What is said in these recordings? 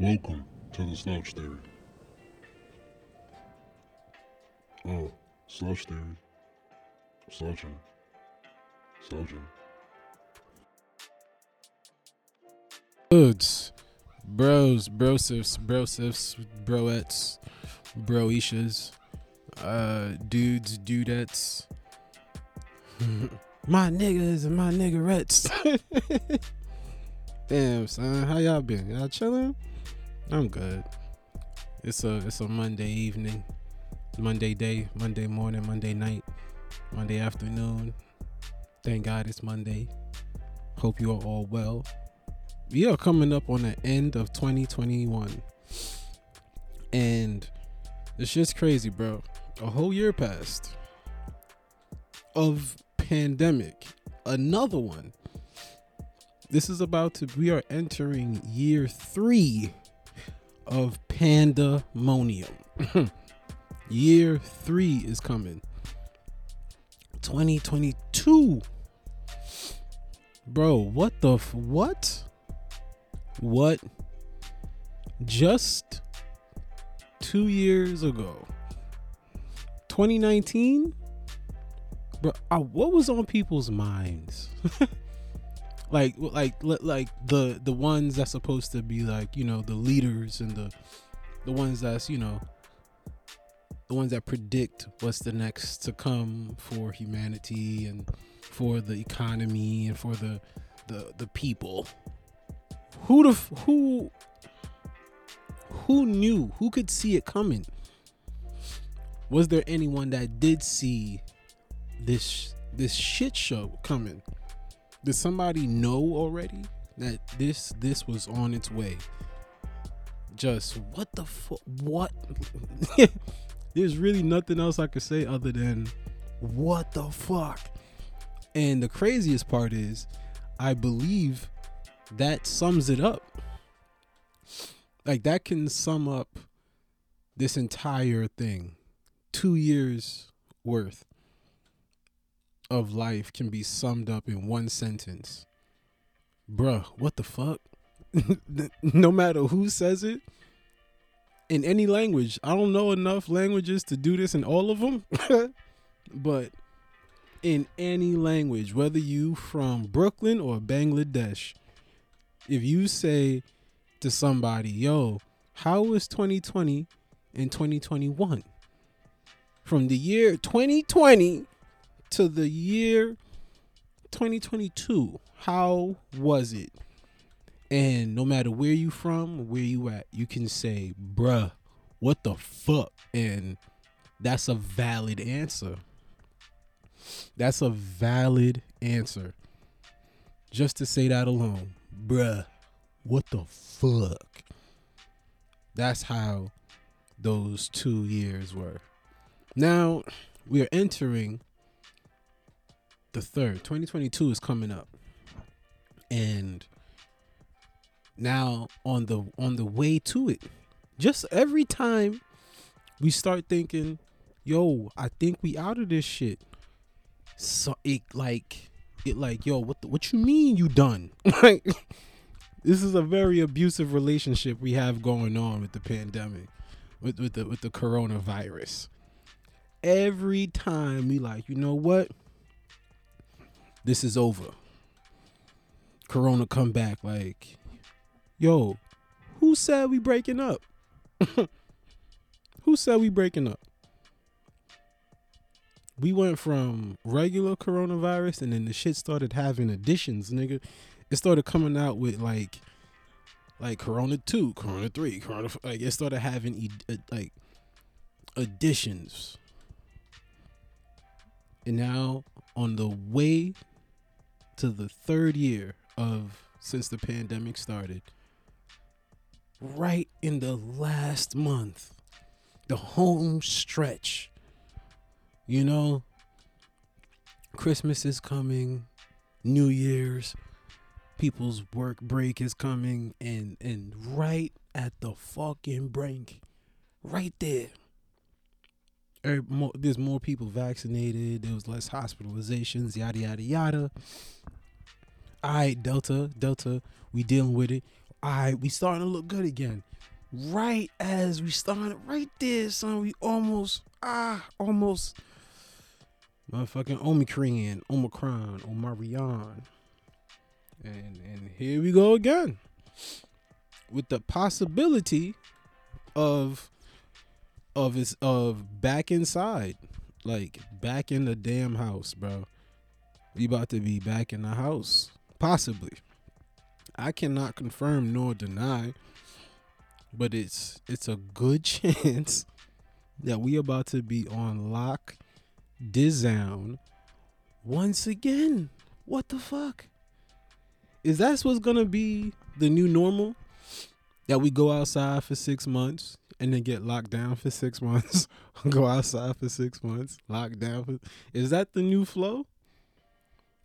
Welcome to the Slouch Theory. Oh, Slouch Theory. Slouching. Slouching. Dudes, bros, brosifs, brosifs, broettes, broishas, uh, dudes, dudettes, my niggas and my niggerettes. Damn, son, how y'all been? Y'all chilling? I'm good. It's a it's a Monday evening, Monday day, Monday morning, Monday night, Monday afternoon. Thank God it's Monday. Hope you are all well we are coming up on the end of 2021 and it's just crazy bro a whole year passed of pandemic another one this is about to we are entering year three of pandemonium. Year three is coming. 2022 bro what the f- what? What? Just two years ago. 2019 bro uh, what was on people's minds like like like the the ones that's supposed to be like you know the leaders and the the ones that's you know the ones that predict what's the next to come for humanity and for the economy and for the the the people. Who the who who knew? Who could see it coming? Was there anyone that did see this this shit show coming did somebody know already that this this was on its way just what the fuck what there's really nothing else i could say other than what the fuck and the craziest part is i believe that sums it up. Like that can sum up this entire thing. Two years worth of life can be summed up in one sentence. Bruh, what the fuck? no matter who says it, in any language, I don't know enough languages to do this in all of them, but in any language, whether you from Brooklyn or Bangladesh, if you say to somebody, yo, how was 2020 and 2021? From the year 2020 to the year 2022, how was it? And no matter where you from, where you at, you can say, bruh, what the fuck? And that's a valid answer. That's a valid answer. Just to say that alone bruh, what the fuck? That's how those two years were. Now we are entering the third. 2022 is coming up. And now on the on the way to it, just every time we start thinking, yo, I think we out of this shit. So it like it like, yo, what the, what you mean you done? like this is a very abusive relationship we have going on with the pandemic, with with the with the coronavirus. Every time we like, you know what? This is over. Corona come back like, yo, who said we breaking up? who said we breaking up? we went from regular coronavirus and then the shit started having additions, nigga. It started coming out with like like Corona 2, Corona 3, Corona like it started having like additions. And now on the way to the third year of since the pandemic started, right in the last month, the home stretch. You know, Christmas is coming, New Year's, people's work break is coming, and and right at the fucking brink, right there. More, there's more people vaccinated. There was less hospitalizations. Yada yada yada. All right, Delta, Delta, we dealing with it. all right, we starting to look good again. Right as we started, right there, son, we almost, ah, almost, motherfucking Omicron, Omicron, Omarion. And, and here we go again with the possibility of of his of back inside like back in the damn house bro. We about to be back in the house possibly. I cannot confirm nor deny but it's it's a good chance that we about to be on lock down once again. What the fuck? Is that what's gonna be the new normal? That we go outside for six months and then get locked down for six months, go outside for six months, locked down for is that the new flow?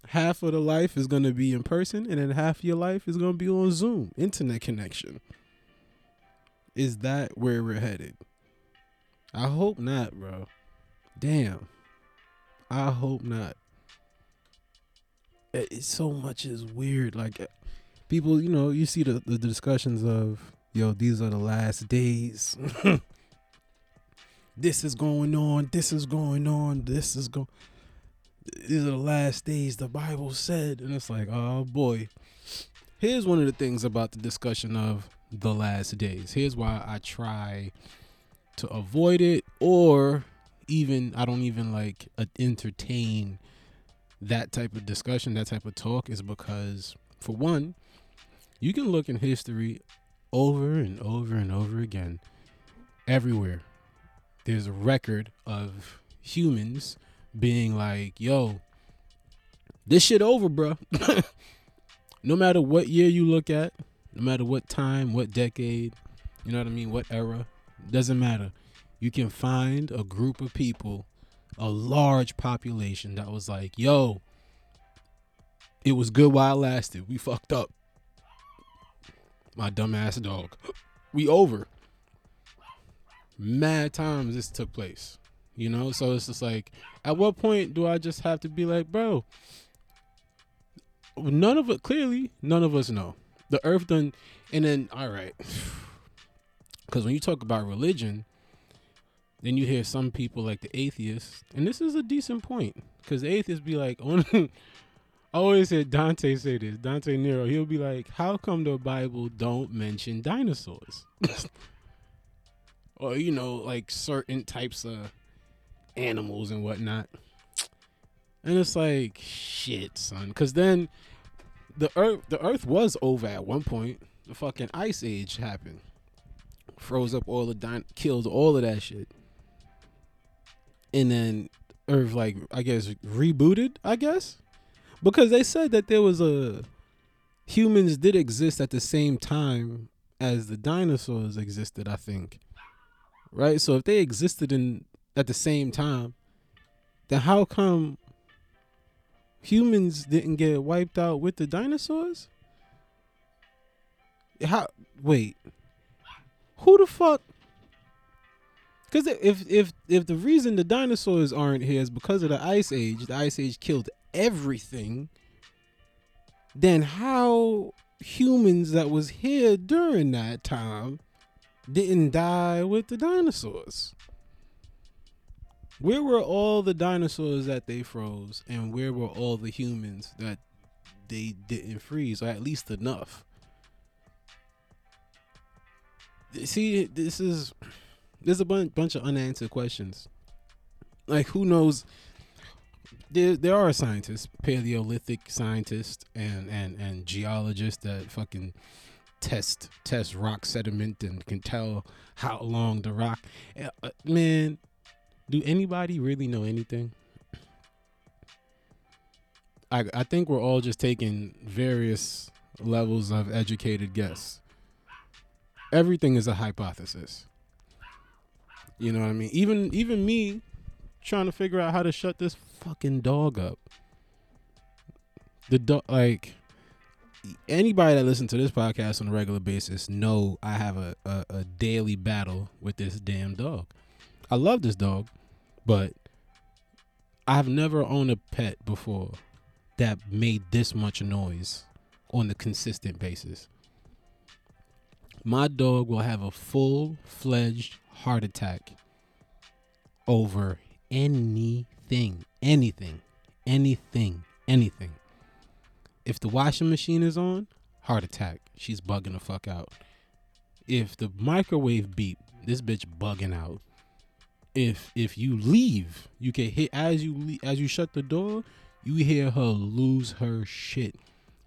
Half of the life is gonna be in person and then half of your life is gonna be on Zoom, internet connection. Is that where we're headed? I hope not, bro. Damn. I hope not. It's so much is weird. Like people, you know, you see the, the discussions of yo, these are the last days. this is going on. This is going on. This is going. These are the last days. The Bible said, and it's like, oh boy. Here's one of the things about the discussion of the last days. Here's why I try to avoid it, or even I don't even like uh, entertain that type of discussion, that type of talk, is because for one, you can look in history over and over and over again. Everywhere, there's a record of humans being like, yo, this shit over, bro. no matter what year you look at, no matter what time, what decade, you know what I mean, what era, doesn't matter. You can find a group of people, a large population that was like, yo, it was good while it lasted. We fucked up my dumbass dog. We over. Mad times this took place. You know, so it's just like, at what point do I just have to be like, bro? None of it. Clearly, none of us know. The earth done, and then all right, because when you talk about religion, then you hear some people like the atheists, and this is a decent point because the atheists be like, only oh, I always hear Dante say this. Dante Nero, he'll be like, "How come the Bible don't mention dinosaurs?" or you know, like certain types of animals and whatnot. And it's like, shit, son. Because then the earth, the earth was over at one point. The fucking ice age happened, froze up all the din- killed all of that shit, and then Earth, like I guess, rebooted. I guess because they said that there was a humans did exist at the same time as the dinosaurs existed i think. Right? So if they existed in at the same time then how come humans didn't get wiped out with the dinosaurs? How wait. Who the fuck? Because if if if the reason the dinosaurs aren't here is because of the ice age the ice age killed everything, then how humans that was here during that time didn't die with the dinosaurs? Where were all the dinosaurs that they froze, and where were all the humans that they didn't freeze, or at least enough? See, this is there's a bunch bunch of unanswered questions. Like, who knows? There there are scientists, Paleolithic scientists and and and geologists that fucking test test rock sediment and can tell how long the rock. Uh, man, do anybody really know anything? I I think we're all just taking various levels of educated guess. Everything is a hypothesis. You know what I mean? Even even me trying to figure out how to shut this fucking dog up. The dog, like anybody that listens to this podcast on a regular basis, know I have a, a, a daily battle with this damn dog. I love this dog, but I've never owned a pet before that made this much noise on the consistent basis. my dog will have a full fledged heart attack over anything, anything, anything, anything. If the washing machine is on, heart attack. She's bugging the fuck out. If the microwave beep, this bitch bugging out. If if you leave, you can hit as you le- as you shut the door, you hear her lose her shit.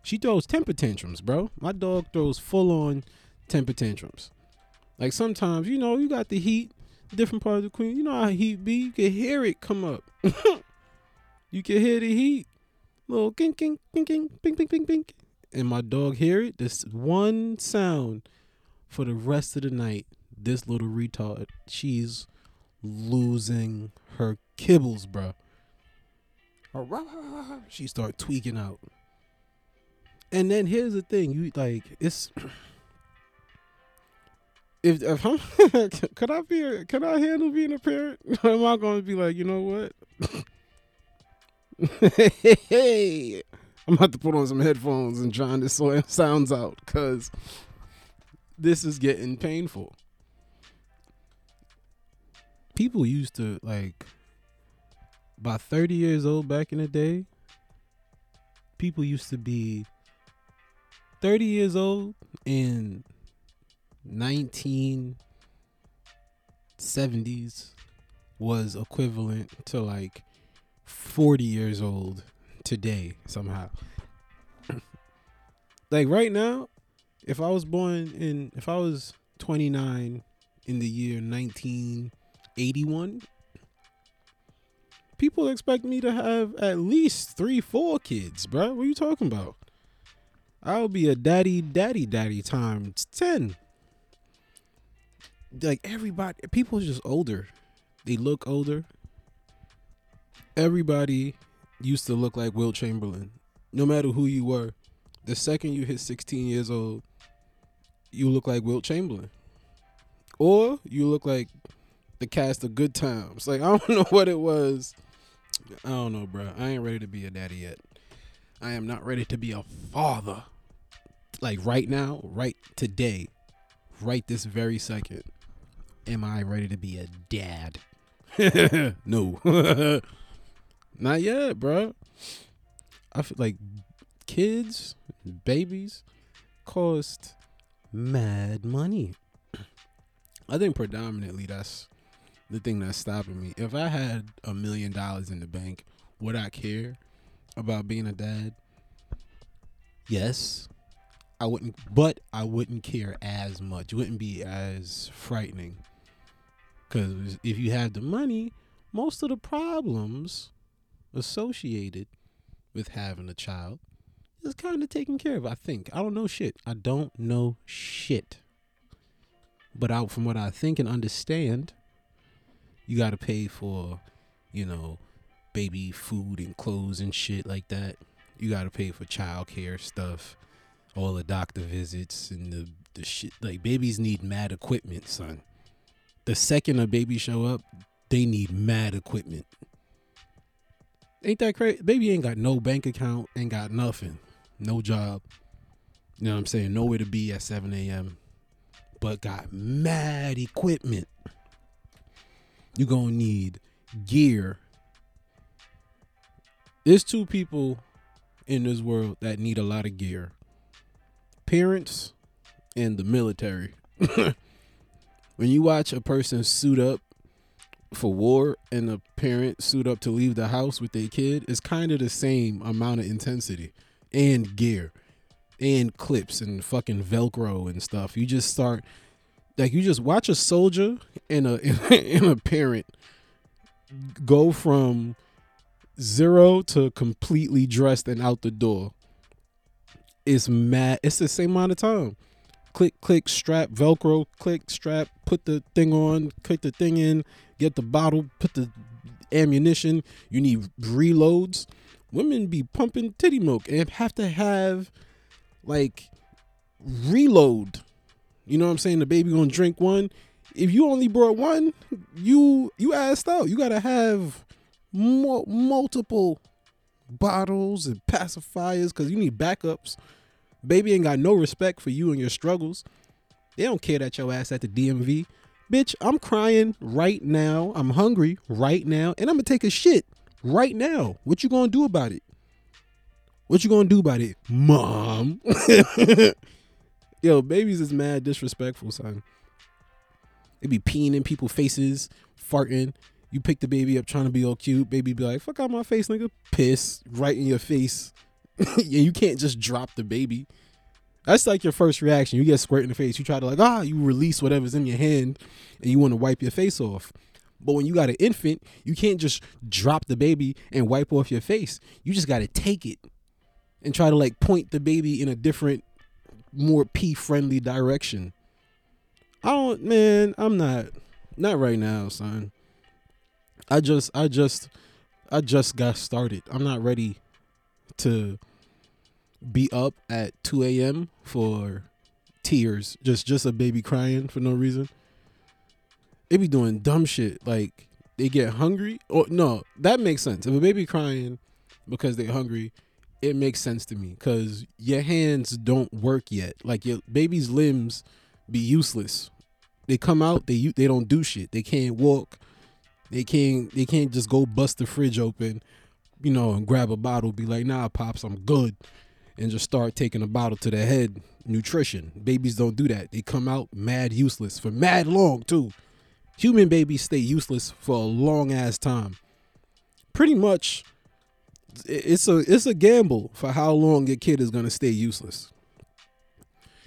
She throws temper tantrums, bro. My dog throws full on temper tantrums. Like sometimes, you know, you got the heat, different part of the queen. You know how heat be. You can hear it come up. you can hear the heat. Little king king king king ping ping ping ping. And my dog hear it. This one sound for the rest of the night. This little retard, she's losing her kibbles, bro. She start tweaking out. And then here's the thing, you like it's if if I'm could I be a, could I handle being a parent? Am I going to be like, you know what? hey, I'm about to put on some headphones and to sort sounds out because this is getting painful. People used to like by 30 years old back in the day. People used to be 30 years old in 1970s was equivalent to like 40 years old today somehow. like right now, if I was born in if I was 29 in the year 1981, people expect me to have at least 3 4 kids, bro. What are you talking about? I'll be a daddy daddy daddy times 10. Like everybody people just older. They look older everybody used to look like Wilt Chamberlain, no matter who you were. The second you hit 16 years old, you look like Wilt Chamberlain, or you look like the cast of Good Times. Like I don't know what it was. I don't know, bro. I ain't ready to be a daddy yet. I am not ready to be a father. Like right now, right today, right this very second, am I ready to be a dad? no. Not yet, bro. I feel like kids, babies cost mad money. I think predominantly that's the thing that's stopping me. If I had a million dollars in the bank, would I care about being a dad? Yes. I wouldn't but I wouldn't care as much. It wouldn't be as frightening. Cuz if you have the money, most of the problems associated with having a child is kind of taken care of. I think. I don't know shit. I don't know shit. But out from what I think and understand, you got to pay for, you know, baby food and clothes and shit like that. You got to pay for childcare stuff, all the doctor visits and the the shit. Like babies need mad equipment, son. The second a baby show up, they need mad equipment. Ain't that crazy? Baby ain't got no bank account, ain't got nothing, no job. You know what I'm saying? Nowhere to be at 7 a.m. But got mad equipment. you gonna need gear. There's two people in this world that need a lot of gear. Parents and the military. when you watch a person suit up for war and a parent suit up to leave the house with their kid it's kind of the same amount of intensity and gear and clips and fucking velcro and stuff. You just start like you just watch a soldier and a and a parent go from zero to completely dressed and out the door. It's mad it's the same amount of time click click strap velcro click strap put the thing on click the thing in get the bottle, put the ammunition. You need reloads. Women be pumping titty milk and have to have like reload. You know what I'm saying? The baby gonna drink one. If you only brought one, you you asked out. You gotta have more, multiple bottles and pacifiers because you need backups. Baby ain't got no respect for you and your struggles. They don't care that your ass at the DMV. Bitch, I'm crying right now. I'm hungry right now, and I'm gonna take a shit right now. What you gonna do about it? What you gonna do about it, mom? Yo, babies is mad disrespectful, son. They be peeing in people's faces, farting. You pick the baby up trying to be all cute. Baby be like, fuck out my face, nigga. Piss right in your face. yeah, you can't just drop the baby. That's like your first reaction. You get squirt in the face. You try to like, ah, you release whatever's in your hand and you want to wipe your face off. But when you got an infant, you can't just drop the baby and wipe off your face. You just got to take it and try to like point the baby in a different, more pee friendly direction. I don't, man, I'm not, not right now, son. I just, I just, I just got started. I'm not ready to be up at 2 a.m. for tears, just just a baby crying for no reason. They be doing dumb shit like they get hungry. Or no, that makes sense. If a baby crying because they're hungry, it makes sense to me because your hands don't work yet. Like your baby's limbs be useless. They come out, they they don't do shit. They can't walk. They can't they can't just go bust the fridge open, you know, and grab a bottle. Be like, nah, pops, I'm good and just start taking a bottle to the head nutrition. Babies don't do that. They come out mad useless for mad long too. Human babies stay useless for a long ass time. Pretty much it's a it's a gamble for how long your kid is going to stay useless.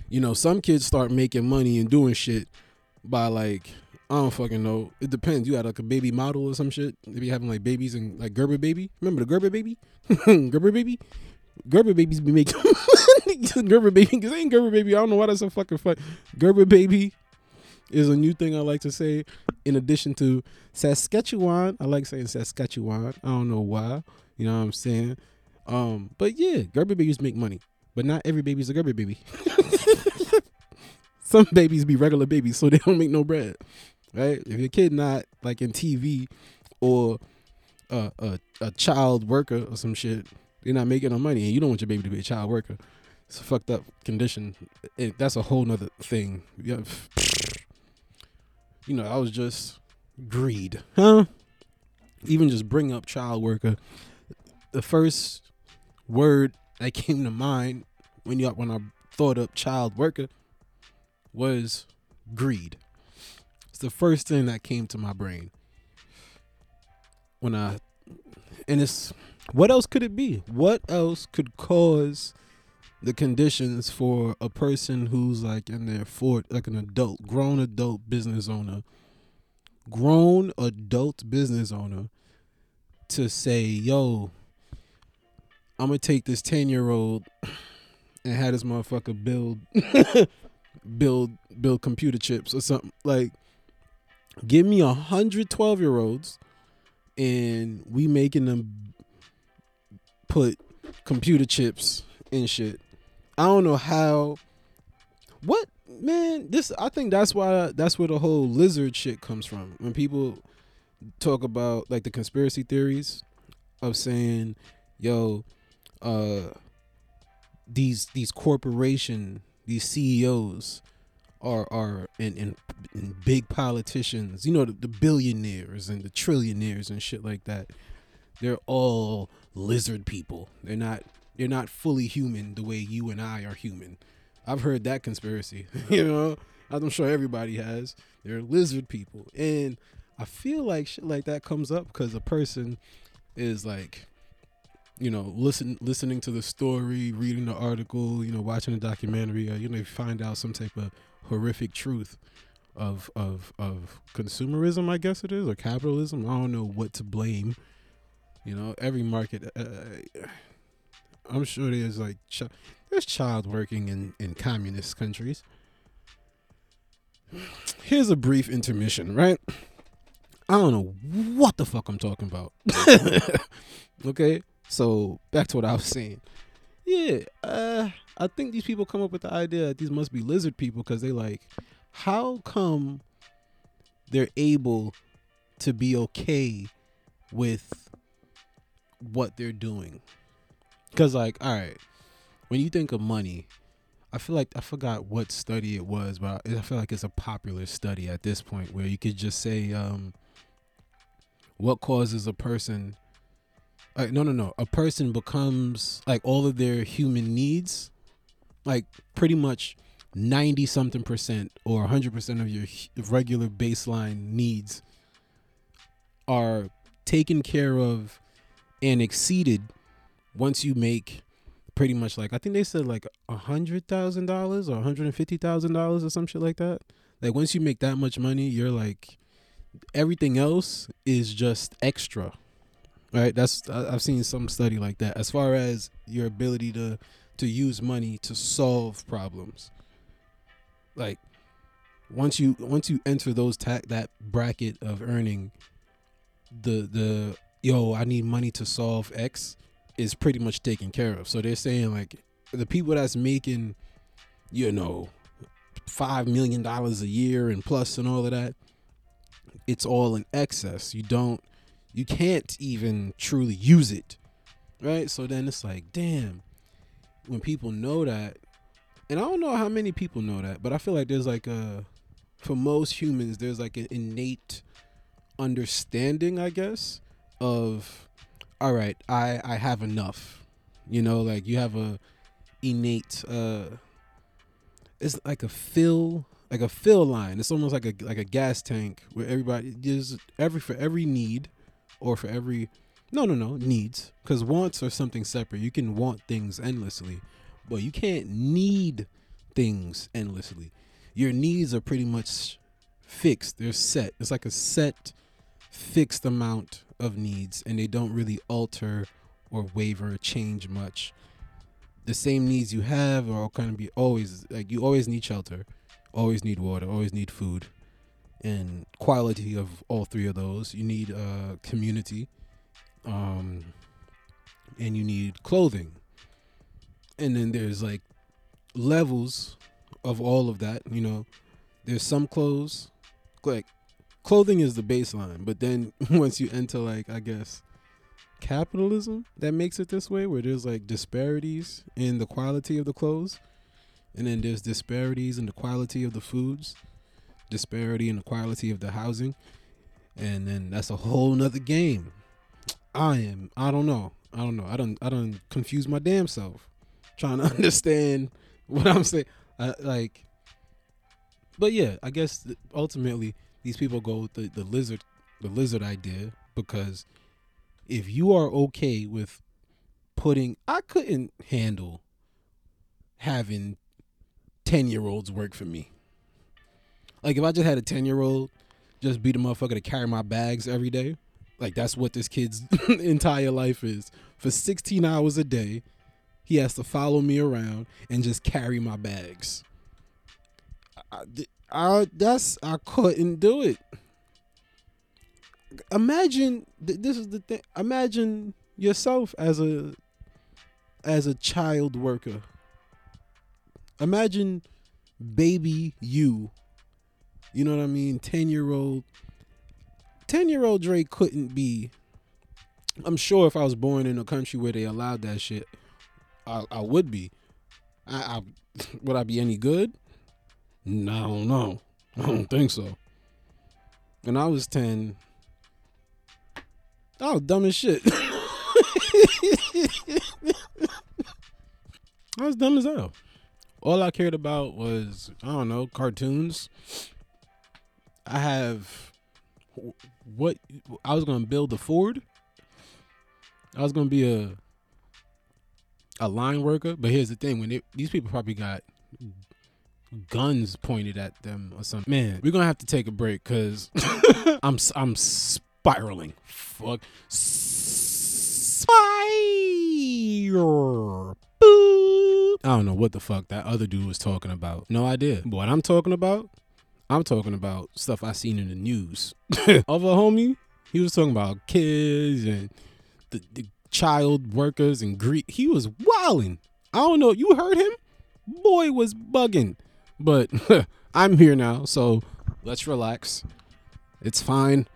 You know, some kids start making money and doing shit by like I don't fucking know. It depends. You got like a baby model or some shit. They be having like babies and like Gerber baby. Remember the Gerber baby? Gerber baby? Gerber babies be making Gerber baby because ain't Gerber baby. I don't know why that's a fucking fun. Gerber baby is a new thing I like to say. In addition to Saskatchewan, I like saying Saskatchewan. I don't know why. You know what I'm saying? Um, but yeah, Gerber babies make money, but not every baby's a Gerber baby. Some babies be regular babies, so they don't make no bread, right? If your kid not like in TV or a, a child worker or some shit, you're not making no money, and you don't want your baby to be a child worker. It's a fucked up condition. It, that's a whole nother thing. You know, I was just greed, huh? Even just bring up child worker. The first word that came to mind when you when I thought up child worker was greed. It's the first thing that came to my brain when I and it's what else could it be? What else could cause the conditions for a person who's like in their fort, like an adult, grown adult business owner, grown adult business owner, to say, "Yo, I'm gonna take this ten year old and have this motherfucker build, build, build computer chips or something like." Give me a hundred 12 year olds and we making them put computer chips and shit. I don't know how. What man? This I think that's why that's where the whole lizard shit comes from. When people talk about like the conspiracy theories of saying, "Yo, uh, these these corporation these CEOs are are and and, and big politicians, you know, the, the billionaires and the trillionaires and shit like that. They're all lizard people. They're not they're not fully human the way you and I are human. I've heard that conspiracy. you know, I'm sure everybody has. They're lizard people, and I feel like shit like that comes up because a person is like, you know, listen listening to the story, reading the article, you know, watching the documentary, or you know, find out some type of horrific truth of of of consumerism, I guess it is, or capitalism. I don't know what to blame you know, every market. Uh, I'm sure there's like ch- there's child working in in communist countries. Here's a brief intermission, right? I don't know what the fuck I'm talking about. okay, so back to what I was saying. Yeah, uh, I think these people come up with the idea that these must be lizard people because they like, how come they're able to be okay with what they're doing. Cause like, all right, when you think of money, I feel like I forgot what study it was, but I feel like it's a popular study at this point where you could just say, um, what causes a person no no no a person becomes like all of their human needs like pretty much 90 something percent or 100 percent of your regular baseline needs are taken care of and exceeded once you make pretty much like I think they said like a hundred thousand dollars or hundred and fifty thousand dollars or some shit like that. Like once you make that much money, you're like everything else is just extra. Right? That's I've seen some study like that as far as your ability to to use money to solve problems. Like once you once you enter those ta- that bracket of earning the the yo I need money to solve X is pretty much taken care of. So they're saying like the people that's making you know five million dollars a year and plus and all of that it's all in excess. You don't you can't even truly use it. Right? So then it's like, damn, when people know that, and I don't know how many people know that, but I feel like there's like a for most humans there's like an innate understanding, I guess, of all right, I I have enough. You know, like you have a innate uh it's like a fill like a fill line. It's almost like a like a gas tank where everybody is every for every need or for every no no no needs because wants are something separate. You can want things endlessly, but you can't need things endlessly. Your needs are pretty much fixed. They're set. It's like a set fixed amount of needs and they don't really alter or waver or change much. The same needs you have are all kind of be always like you always need shelter always need water, always need food, and quality of all three of those. You need uh, community, um, and you need clothing. And then there's like levels of all of that. You know, there's some clothes, like clothing is the baseline, but then once you enter like I guess capitalism that makes it this way where there's like disparities in the quality of the clothes and then there's disparities in the quality of the foods, disparity in the quality of the housing, and then that's a whole nother game. I am. I don't know. I don't know. I don't. I don't confuse my damn self trying to understand what I'm saying. Uh, like, but yeah, I guess ultimately these people go with the, the lizard, the lizard idea because if you are okay with putting, I couldn't handle having 10 year olds work for me. Like if I just had a 10 year old just be the motherfucker to carry my bags every day, like that's what this kid's entire life is. For 16 hours a day, he has to follow me around and just carry my bags. I, I that's I couldn't do it. Imagine this is the thing. Imagine yourself as a as a child worker Imagine baby you. You know what I mean? 10 year old. 10 year old Drake couldn't be. I'm sure if I was born in a country where they allowed that shit, I, I would be. I, I would I be any good? No, I don't know. I don't hmm. think so. When I was 10, I was dumb as shit. I was dumb as hell all I cared about was I don't know cartoons. I have what I was gonna build a Ford. I was gonna be a a line worker, but here's the thing: when they, these people probably got guns pointed at them or something. Man, we're gonna have to take a break because I'm I'm spiraling. Fuck. Spiral. I don't know what the fuck that other dude was talking about. No idea. But what I'm talking about, I'm talking about stuff I seen in the news. of a homie, he was talking about kids and the, the child workers and Greek. He was wilding. I don't know. You heard him? Boy was bugging. But I'm here now, so let's relax. It's fine.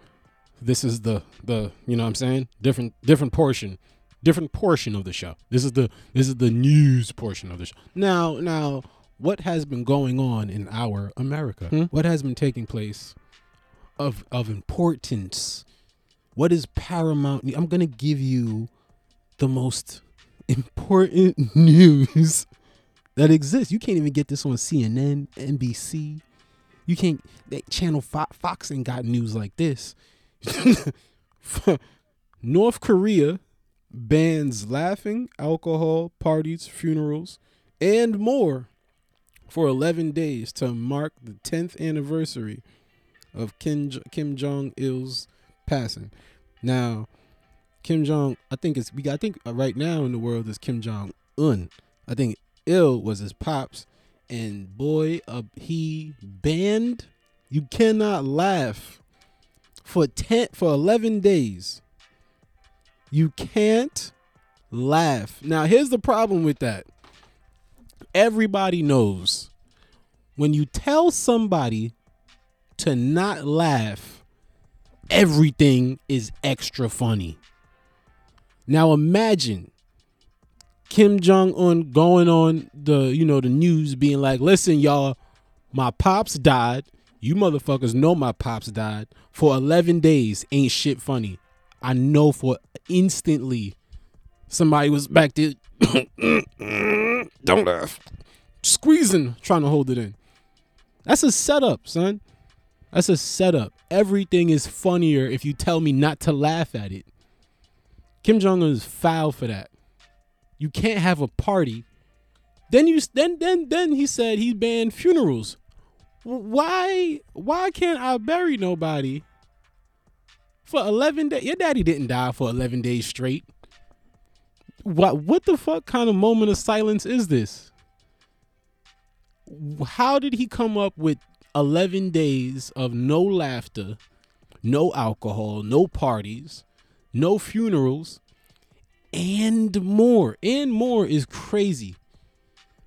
This is the the you know what I'm saying? Different different portion different portion of the show. This is the this is the news portion of the show. Now now what has been going on in our America? Hmm? What has been taking place of of importance? What is paramount? I'm gonna give you the most important news that exists. You can't even get this on CNN, NBC. You can't. They, Channel Fo- Fox ain't got news like this. North Korea bans laughing, alcohol, parties, funerals, and more for 11 days to mark the 10th anniversary of Kim, Kim Jong Il's passing. Now, Kim Jong, I think it's we. I think uh, right now in the world is Kim Jong Un. I think Il was his pops, and boy, uh, he banned. You cannot laugh for ten for eleven days. You can't laugh. Now, here's the problem with that. Everybody knows when you tell somebody to not laugh, everything is extra funny. Now imagine Kim Jong Un going on the you know the news being like, "Listen, y'all, my pops died. You motherfuckers know my pops died for 11 days. Ain't shit funny. I know for instantly somebody was back there. Don't laugh, squeezing, trying to hold it in. That's a setup, son. That's a setup. Everything is funnier if you tell me not to laugh at it. Kim Jong Un is foul for that. You can't have a party. Then you then then then he said he banned funerals. Why why can't I bury nobody for 11 days? Your daddy didn't die for 11 days straight. What what the fuck kind of moment of silence is this? How did he come up with 11 days of no laughter, no alcohol, no parties, no funerals, and more? And more is crazy.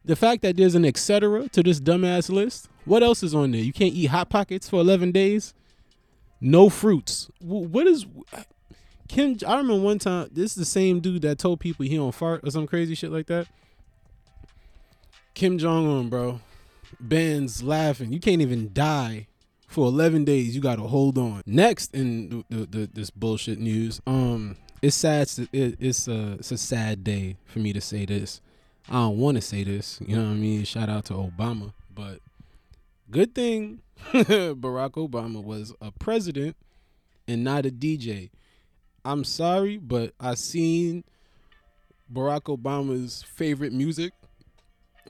The fact that there's an etc. to this dumbass list. What else is on there? You can't eat hot pockets for 11 days. No fruits. What is Kim? I remember one time. This is the same dude that told people he don't fart or some crazy shit like that. Kim Jong Un, bro, Ben's laughing. You can't even die for 11 days. You got to hold on. Next in the, the, this bullshit news, um, it's sad. it's a it's a sad day for me to say this. I don't want to say this. You know what I mean? Shout out to Obama, but good thing Barack Obama was a president and not a DJ. I'm sorry, but I seen Barack Obama's favorite music.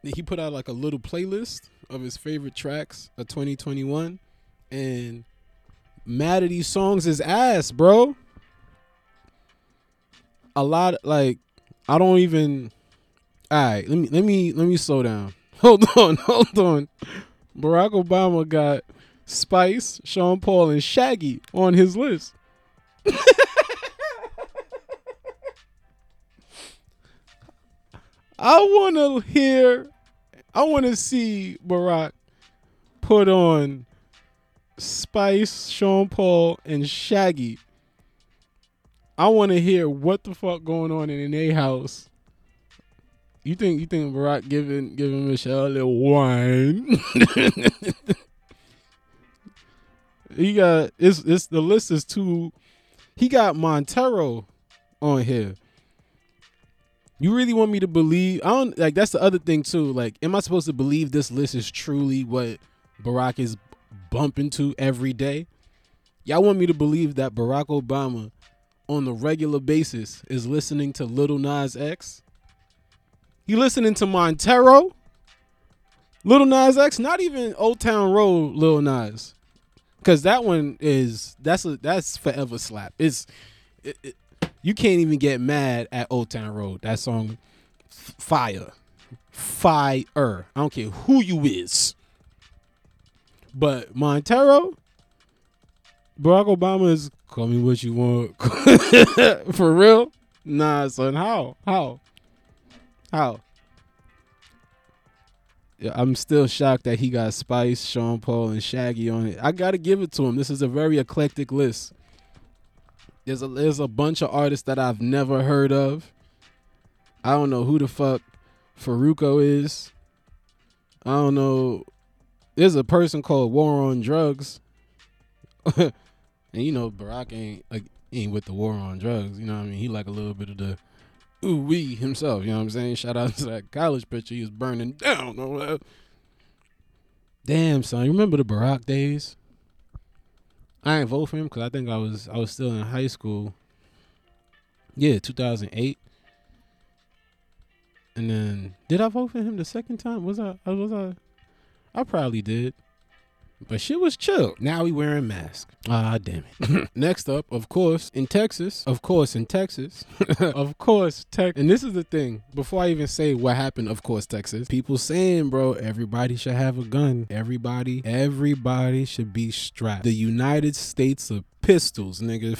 He put out like a little playlist of his favorite tracks of 2021, and mad at these songs is ass, bro. A lot like I don't even. All right, let me let me let me slow down. Hold on, hold on. Barack Obama got Spice, Sean Paul, and Shaggy on his list. I want to hear, I want to see Barack put on Spice, Sean Paul, and Shaggy. I want to hear what the fuck going on in an a house. You think you think Barack giving giving Michelle a little wine? he got it's it's the list is too. He got Montero on here. You really want me to believe? I don't like. That's the other thing too. Like, am I supposed to believe this list is truly what Barack is bumping to every day? Y'all want me to believe that Barack Obama, on the regular basis, is listening to Little Nas X? He listening to Montero? Little Nas X? Not even Old Town Road Little Nas. Cause that one is that's a that's forever slap. It's it, it, you can't even get mad at Old Town Road. That song, fire, fire. I don't care who you is. But Montero, Barack Obama is call me what you want. For real? Nah, son. How? How? How? I'm still shocked that he got Spice, Sean Paul, and Shaggy on it. I gotta give it to him. This is a very eclectic list. There's a there's a bunch of artists that I've never heard of. I don't know who the fuck Farruko is. I don't know. There's a person called War on Drugs, and you know Barack ain't like ain't with the war on drugs. You know what I mean? He like a little bit of the ooh wee himself. You know what I'm saying? Shout out to that college picture he was burning down. Damn son, you remember the Barack days? I ain't vote for him because I think I was I was still in high school. Yeah, 2008. And then did I vote for him the second time? Was I? Was I? I probably did. But shit was chill. Now we wearing masks. Ah, damn it. Next up, of course, in Texas. Of course, in Texas. of course, Texas. And this is the thing. Before I even say what happened, of course, Texas. People saying, bro, everybody should have a gun. Everybody, everybody should be strapped. The United States of pistols, nigga.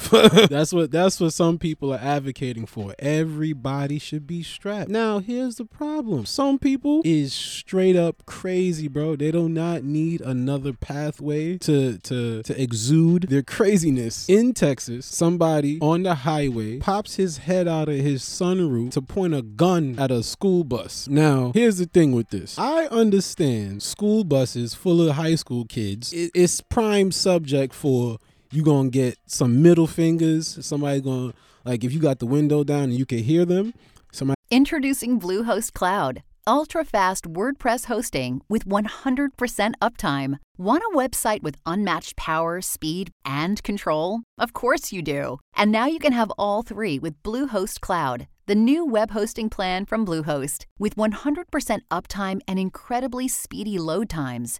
that's what that's what some people are advocating for. Everybody should be strapped. Now, here's the problem. Some people is straight up crazy, bro. They do not need another pathway to to to exude their craziness. In Texas, somebody on the highway pops his head out of his sunroof to point a gun at a school bus. Now, here's the thing with this. I understand school buses full of high school kids. It, it's prime subject for you gonna get some middle fingers. Somebody gonna like if you got the window down and you can hear them. Somebody Introducing Bluehost Cloud, ultra fast WordPress hosting with 100% uptime. Want a website with unmatched power, speed, and control? Of course you do. And now you can have all three with Bluehost Cloud, the new web hosting plan from Bluehost. With 100% uptime and incredibly speedy load times,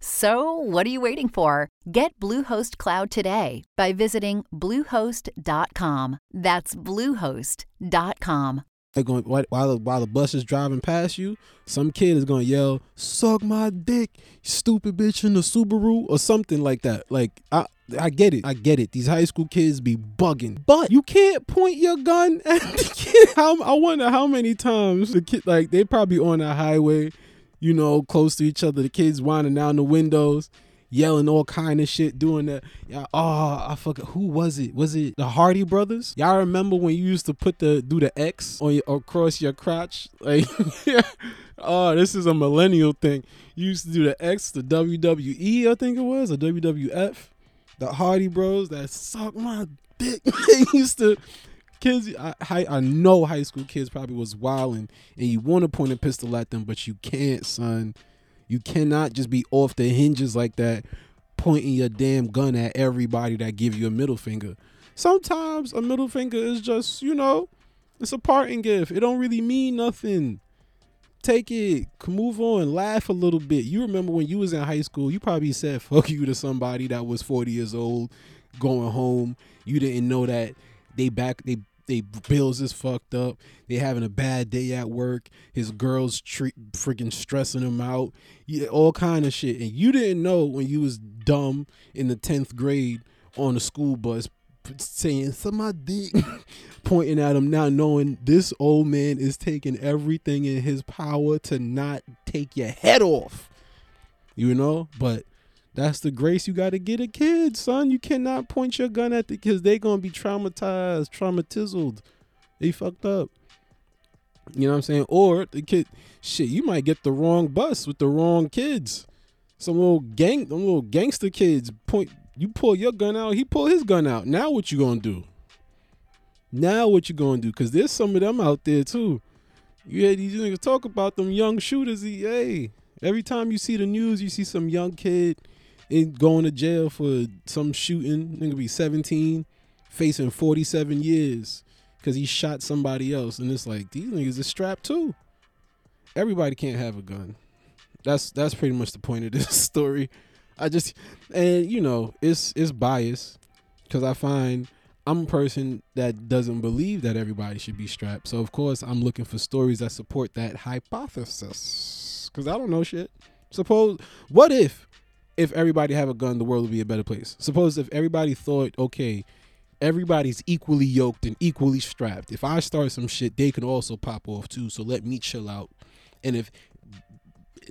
So, what are you waiting for? Get Bluehost Cloud today by visiting Bluehost.com. That's Bluehost.com. They're going while the, while the bus is driving past you. Some kid is gonna yell, "Suck my dick, stupid bitch in the Subaru" or something like that. Like I. I get it. I get it. These high school kids be bugging, but you can't point your gun at the kid. How, I wonder how many times the kid, like, they probably on a highway, you know, close to each other. The kids winding down the windows, yelling all kind of shit, doing that. Yeah, oh, I fuck. Who was it? Was it the Hardy Brothers? Y'all remember when you used to put the do the X on your across your crotch? Like, oh, this is a millennial thing. You used to do the X, the WWE, I think it was, or WWF. The Hardy Bros that suck my dick. they used to kids I, I know high school kids probably was wilding and you want to point a pistol at them but you can't son. You cannot just be off the hinges like that pointing your damn gun at everybody that give you a middle finger. Sometimes a middle finger is just you know it's a parting gift. It don't really mean nothing. Take it. Move on. Laugh a little bit. You remember when you was in high school you probably said fuck you to somebody that was 40 years old going home. You didn't know that they back they they bills is fucked up. They having a bad day at work. His girls treat freaking stressing him out. Yeah, all kind of shit. And you didn't know when you was dumb in the tenth grade on the school bus saying some pointing at him not knowing this old man is taking everything in his power to not take your head off you know but that's the grace you got to get a kid, son. You cannot point your gun at the kids. They gonna be traumatized, traumatized. They fucked up. You know what I'm saying? Or the kid, shit, you might get the wrong bus with the wrong kids. Some little gang, them little gangster kids point. You pull your gun out, he pull his gun out. Now what you gonna do? Now what you gonna do? Cause there's some of them out there too. You had these niggas talk about them young shooters. Hey, every time you see the news, you see some young kid in going to jail for some shooting. Nigga be 17, facing 47 years because he shot somebody else. And it's like these niggas are strapped too. Everybody can't have a gun. That's that's pretty much the point of this story. I just and you know it's it's biased because I find I'm a person that doesn't believe that everybody should be strapped. So of course I'm looking for stories that support that hypothesis because I don't know shit. Suppose what if if everybody have a gun, the world would be a better place. Suppose if everybody thought, okay, everybody's equally yoked and equally strapped. If I start some shit, they can also pop off too. So let me chill out. And if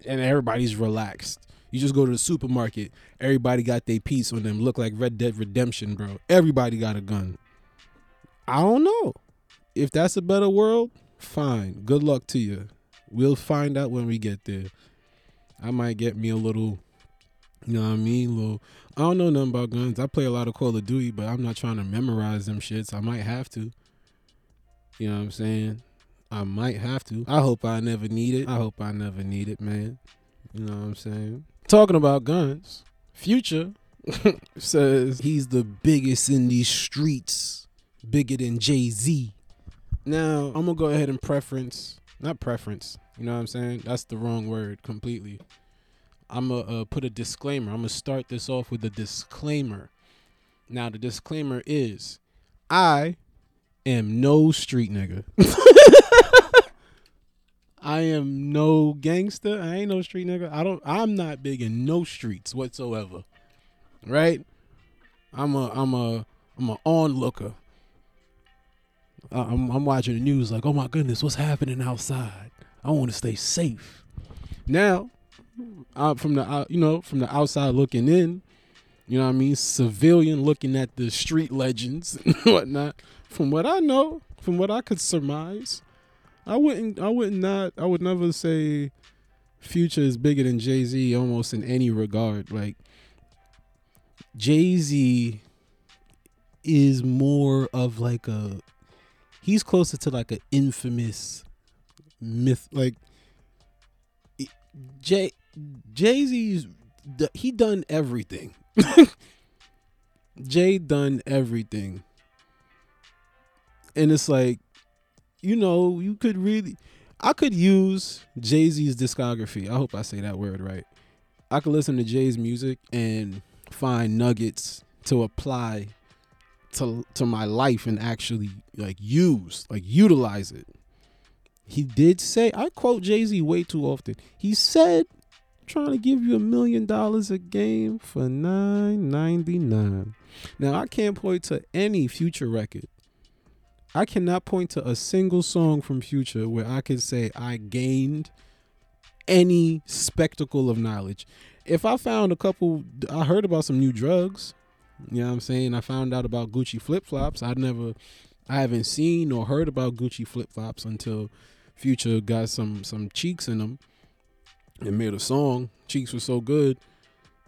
and everybody's relaxed. You just go to the supermarket, everybody got their piece on them. Look like Red Dead Redemption, bro. Everybody got a gun. I don't know. If that's a better world, fine. Good luck to you. We'll find out when we get there. I might get me a little, you know what I mean? Little. I don't know nothing about guns. I play a lot of Call of Duty, but I'm not trying to memorize them shits. I might have to. You know what I'm saying? I might have to. I hope I never need it. I hope I never need it, man. You know what I'm saying? Talking about guns, Future says he's the biggest in these streets, bigger than Jay Z. Now, I'm gonna go ahead and preference, not preference, you know what I'm saying? That's the wrong word completely. I'm gonna uh, put a disclaimer. I'm gonna start this off with a disclaimer. Now, the disclaimer is I am no street nigga. I am no gangster. I ain't no street nigga. I don't I'm not big in no streets whatsoever. Right? I'm a I'm a I'm a onlooker. I'm I'm watching the news like, "Oh my goodness, what's happening outside?" I want to stay safe. Now, uh, from the uh, you know, from the outside looking in, you know what I mean, civilian looking at the street legends and whatnot. From what I know, from what I could surmise, I wouldn't I would not not I would never say Future is bigger than Jay Z almost in any regard. Like Jay Z is more of like a he's closer to like an infamous myth like Jay Jay Z's he done everything. Jay done everything. And it's like you know, you could really I could use Jay Z's discography. I hope I say that word right. I could listen to Jay's music and find nuggets to apply to to my life and actually like use, like utilize it. He did say, I quote Jay Z way too often. He said, trying to give you a million dollars a game for nine ninety nine. Now I can't point to any future record I cannot point to a single song from Future where I can say I gained any spectacle of knowledge. If I found a couple, I heard about some new drugs. You know what I'm saying? I found out about Gucci flip flops. I never, I haven't seen or heard about Gucci flip flops until Future got some some cheeks in them and made a song. Cheeks was so good,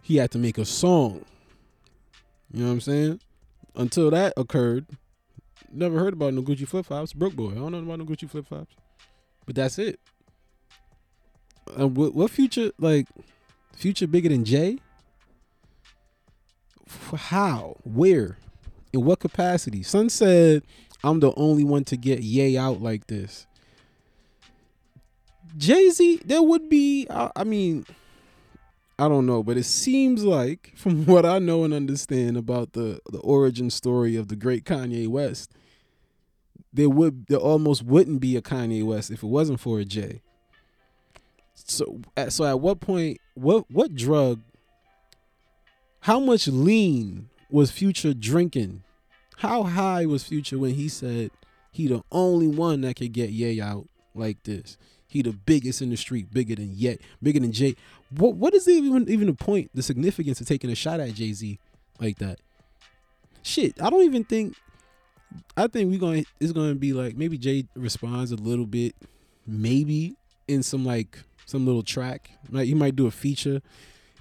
he had to make a song. You know what I'm saying? Until that occurred, never heard about no Gucci flip flops. Broke boy. I don't know about no Gucci flip flops. But that's it. Uh, what, what future like future bigger than Jay? How? Where? In what capacity? Son said I'm the only one to get Ye out like this. Jay Z, there would be. I, I mean, I don't know, but it seems like, from what I know and understand about the the origin story of the great Kanye West, there would there almost wouldn't be a Kanye West if it wasn't for a Jay. So so at what point what what drug how much lean was Future drinking? How high was Future when he said he the only one that could get Ye out like this? He the biggest in the street, bigger than Yet, bigger than Jay. What what is even even the point, the significance of taking a shot at Jay Z like that? Shit, I don't even think I think we're going it's going to be like maybe Jay responds a little bit, maybe in some like some little track. Like he might do a feature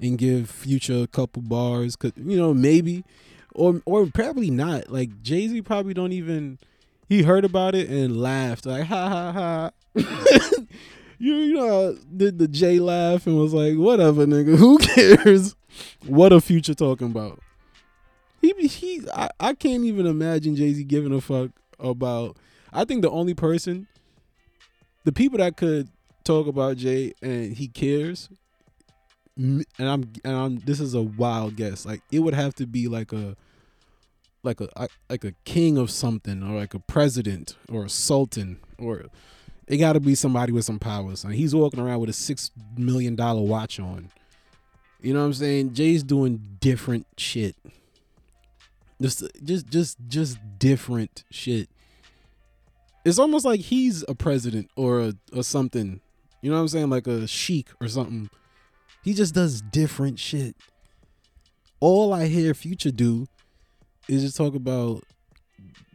and give Future a couple bars, cause you know maybe, or or probably not. Like Jay Z probably don't even. He heard about it and laughed like ha ha ha. you, you know did the J laugh and was like whatever nigga who cares what a future talking about he he I, I can't even imagine Jay Z giving a fuck about. I think the only person, the people that could talk about Jay and he cares, and I'm and I'm. This is a wild guess. Like it would have to be like a, like a like a king of something or like a president or a sultan or. It got to be somebody with some powers. Like he's walking around with a six million dollar watch on You know what I'm saying? Jay's doing different shit. Just just just just different shit. It's almost like he's a president or a, or something. You know what I'm saying? Like a sheik or something. He just does different shit. All I hear Future do is just talk about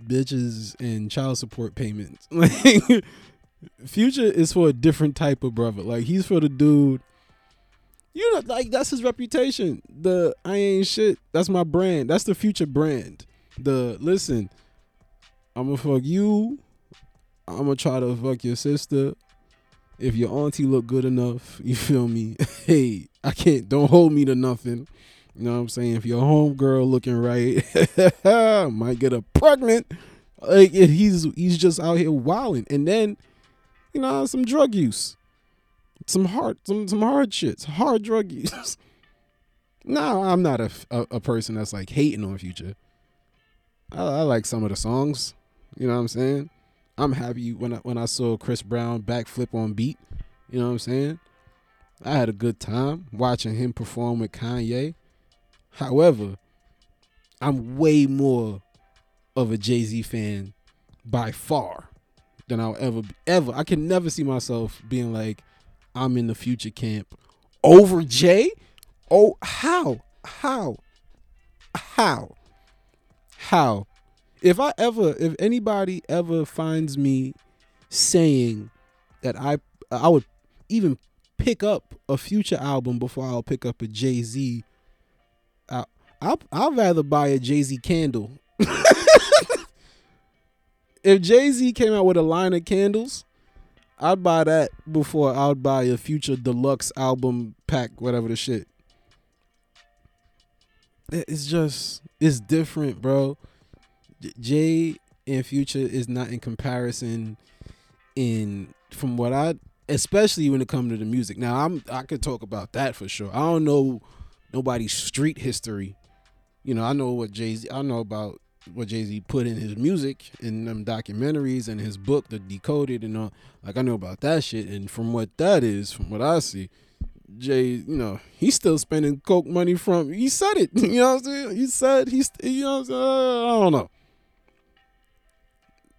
bitches and child support payments. Like Future is for a different type of brother. Like he's for the dude. You know, like that's his reputation. The I ain't shit. That's my brand. That's the Future brand. The listen, I'm gonna fuck you. I'm gonna try to fuck your sister. If your auntie look good enough, you feel me? Hey, I can't. Don't hold me to nothing. You know what I'm saying? If your homegirl looking right, might get her pregnant. Like he's he's just out here wilding, and then you know some drug use, some hard some some hard shit, hard drug use. no, I'm not a, a, a person that's like hating on Future. I, I like some of the songs. You know what I'm saying? I'm happy when I when I saw Chris Brown backflip on beat. You know what I'm saying? I had a good time watching him perform with Kanye. However, I'm way more of a Jay Z fan by far than I'll ever. Ever. I can never see myself being like, I'm in the future camp over Jay. Oh, how? How? How? How? If I ever, if anybody ever finds me saying that I, I would even pick up a future album before I'll pick up a Jay Z. I'll, I'll I'll rather buy a Jay Z candle. if Jay Z came out with a line of candles, I'd buy that before I'd buy a future deluxe album pack, whatever the shit. It's just it's different, bro. Jay and Future is not in comparison in from what I especially when it comes to the music. Now I'm I could talk about that for sure. I don't know nobody's street history. You know, I know what Jay Z I know about what Jay Z put in his music in them documentaries and his book, The Decoded and all like I know about that shit. And from what that is, from what I see, Jay, you know, he's still spending coke money from he said it. You know what I'm saying? He said he's you know saying? Uh, I don't know.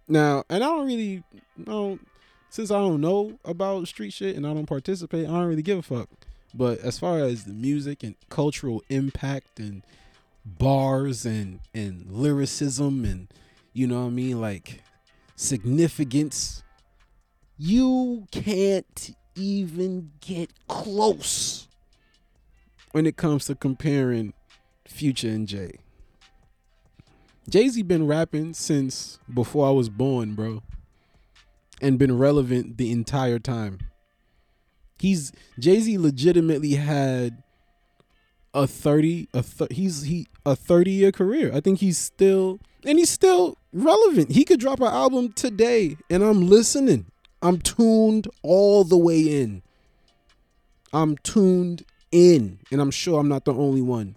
Now, and I don't really know since I don't know about street shit and I don't participate, I don't really give a fuck. But as far as the music and cultural impact and bars and and lyricism and you know what I mean, like significance, you can't even get close when it comes to comparing Future and Jay. Jay Z been rapping since before I was born, bro, and been relevant the entire time. He's Jay Z legitimately had a thirty a th- he's he a thirty year career. I think he's still and he's still relevant. He could drop an album today, and I'm listening. I'm tuned all the way in. I'm tuned in, and I'm sure I'm not the only one.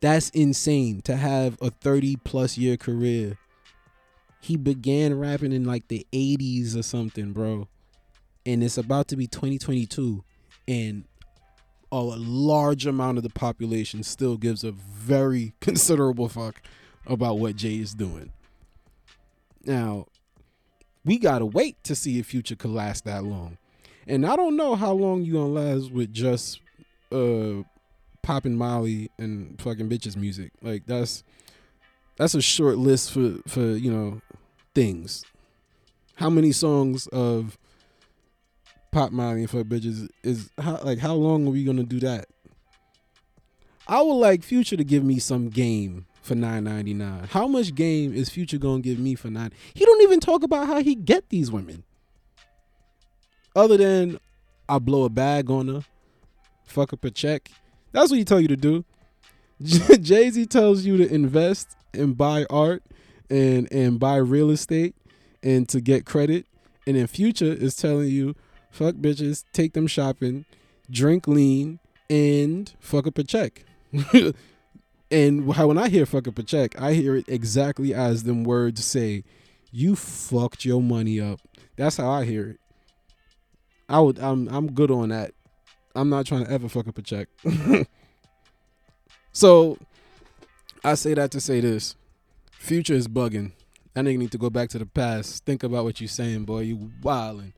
That's insane to have a 30 plus year career. He began rapping in like the 80s or something, bro. And it's about to be 2022. And a large amount of the population still gives a very considerable fuck about what Jay is doing. Now, we gotta wait to see if Future could last that long. And I don't know how long you gonna last with just uh popping Molly and fucking bitches music. Like that's that's a short list for for you know things. How many songs of pop Molly and fuck bitches is how like how long are we gonna do that? I would like Future to give me some game for nine ninety nine. How much game is Future gonna give me for nine? He don't even talk about how he get these women. Other than I blow a bag on her, fuck up a check. That's what he tell you to do. Jay Z tells you to invest and buy art and and buy real estate and to get credit. And then Future is telling you, fuck bitches, take them shopping, drink lean, and fuck up a check. and how when I hear fuck up a check, I hear it exactly as them words say, "You fucked your money up." That's how I hear it. I would I'm I'm good on that. I'm not trying to ever fuck up a check. so I say that to say this. Future is bugging. That nigga need to go back to the past. Think about what you saying, boy. You wildin'.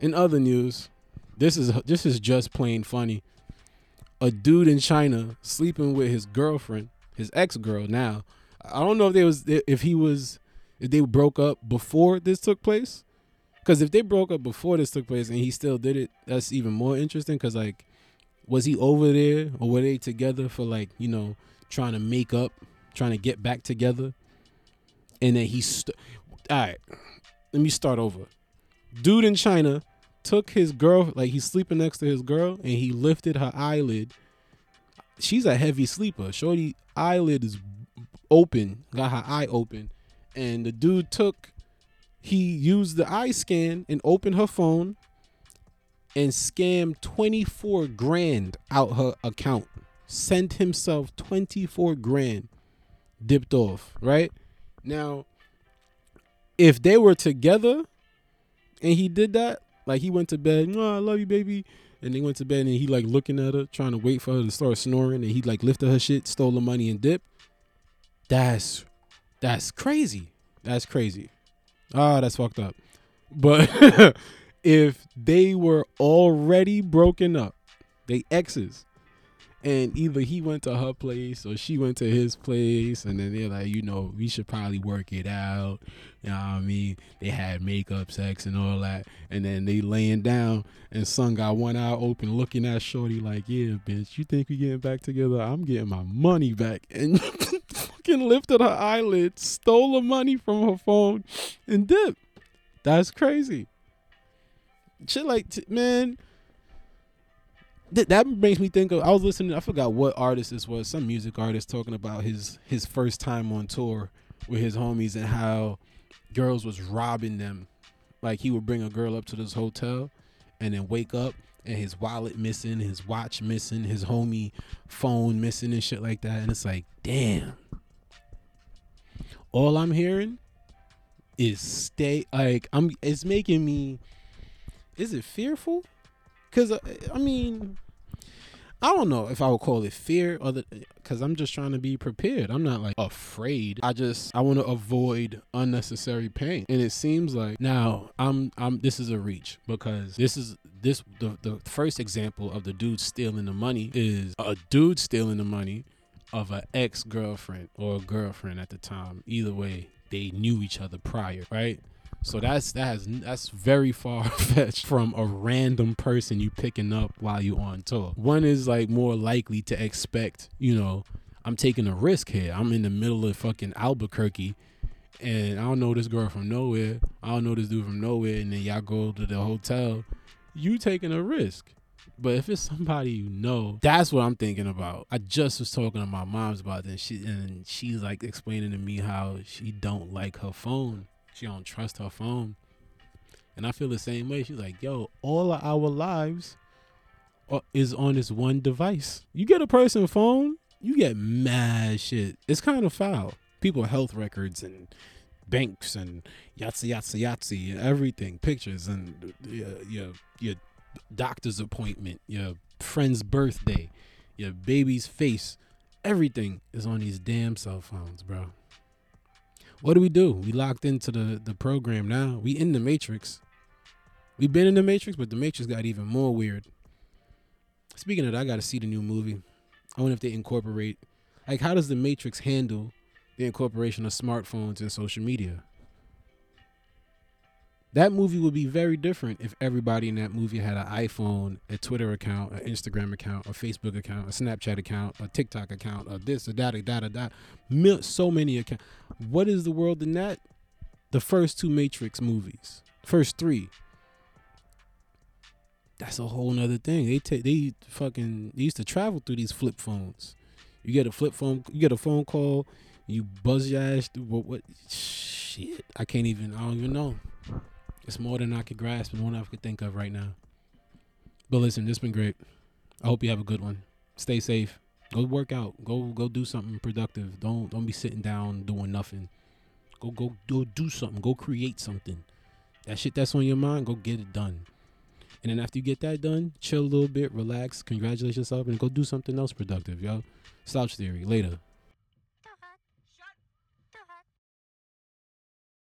In other news, this is this is just plain funny. A dude in China sleeping with his girlfriend, his ex girl. Now, I don't know if they was if he was if they broke up before this took place. Because if they broke up before this took place and he still did it, that's even more interesting. Because like, was he over there or were they together for like you know trying to make up, trying to get back together? And then he, st- all right, let me start over. Dude in China took his girl, like he's sleeping next to his girl, and he lifted her eyelid. She's a heavy sleeper. Shorty eyelid is open, got her eye open, and the dude took, he used the eye scan and opened her phone and scammed 24 grand out her account. Sent himself 24 grand dipped off, right? Now, if they were together and he did that, like he went to bed, oh, I love you, baby. And they went to bed and he like looking at her, trying to wait for her to start snoring, and he like lifted her shit, stole the money and dipped. That's that's crazy. That's crazy. Ah, that's fucked up. But if they were already broken up, they exes, and either he went to her place or she went to his place and then they're like you know we should probably work it out. You know what i mean? They had makeup sex and all that. And then they laying down and son got one eye open looking at shorty like yeah bitch you think we getting back together? I'm getting my money back. And fucking lifted her eyelids stole the money from her phone and dipped that's crazy. Shit like t- man Th- that makes me think of I was listening I forgot what artist this was some music artist talking about his his first time on tour with his homies and how girls was robbing them. Like he would bring a girl up to this hotel and then wake up and his wallet missing his watch missing his homie phone missing and shit like that. And it's like damn. All I'm hearing is stay like I'm it's making me is it fearful Cause uh, I mean, I don't know if I would call it fear or the, cause I'm just trying to be prepared. I'm not like afraid. I just I want to avoid unnecessary pain. And it seems like now I'm I'm this is a reach because this is this the the first example of the dude stealing the money is a dude stealing the money of an ex girlfriend or a girlfriend at the time. Either way, they knew each other prior, right? So that's that has that's very far fetched from a random person you picking up while you on tour. One is like more likely to expect, you know, I'm taking a risk here. I'm in the middle of fucking Albuquerque and I don't know this girl from nowhere. I don't know this dude from nowhere and then y'all go to the hotel. You taking a risk. But if it's somebody you know, that's what I'm thinking about. I just was talking to my mom's about this. and She and she's like explaining to me how she don't like her phone she don't trust her phone. And I feel the same way. She's like, yo, all of our lives is on this one device. You get a person phone, you get mad shit. It's kind of foul. People health records and banks and yahtzee yahtzee yahtzee and everything, pictures and your your, your doctor's appointment, your friend's birthday, your baby's face, everything is on these damn cell phones, bro what do we do? We locked into the the program now. We in the matrix. We've been in the matrix, but the matrix got even more weird. Speaking of that, I gotta see the new movie. I wonder if they incorporate like how does the matrix handle the incorporation of smartphones and social media? That movie would be very different if everybody in that movie had an iPhone, a Twitter account, an Instagram account, a Facebook account, a Snapchat account, a TikTok account, a this, a that, a that, a that. So many accounts. What is the world in that? The first two Matrix movies, first three. That's a whole nother thing. They take they fucking they used to travel through these flip phones. You get a flip phone, you get a phone call, you buzz your ass. What, what? Shit, I can't even. I don't even know. It's more than I could grasp and more than I could think of right now. But listen, this has been great. I hope you have a good one. Stay safe. Go work out. Go go do something productive. Don't don't be sitting down doing nothing. Go go go do something. Go create something. That shit that's on your mind, go get it done. And then after you get that done, chill a little bit, relax, congratulate yourself, and go do something else productive, yo. Slouch theory later.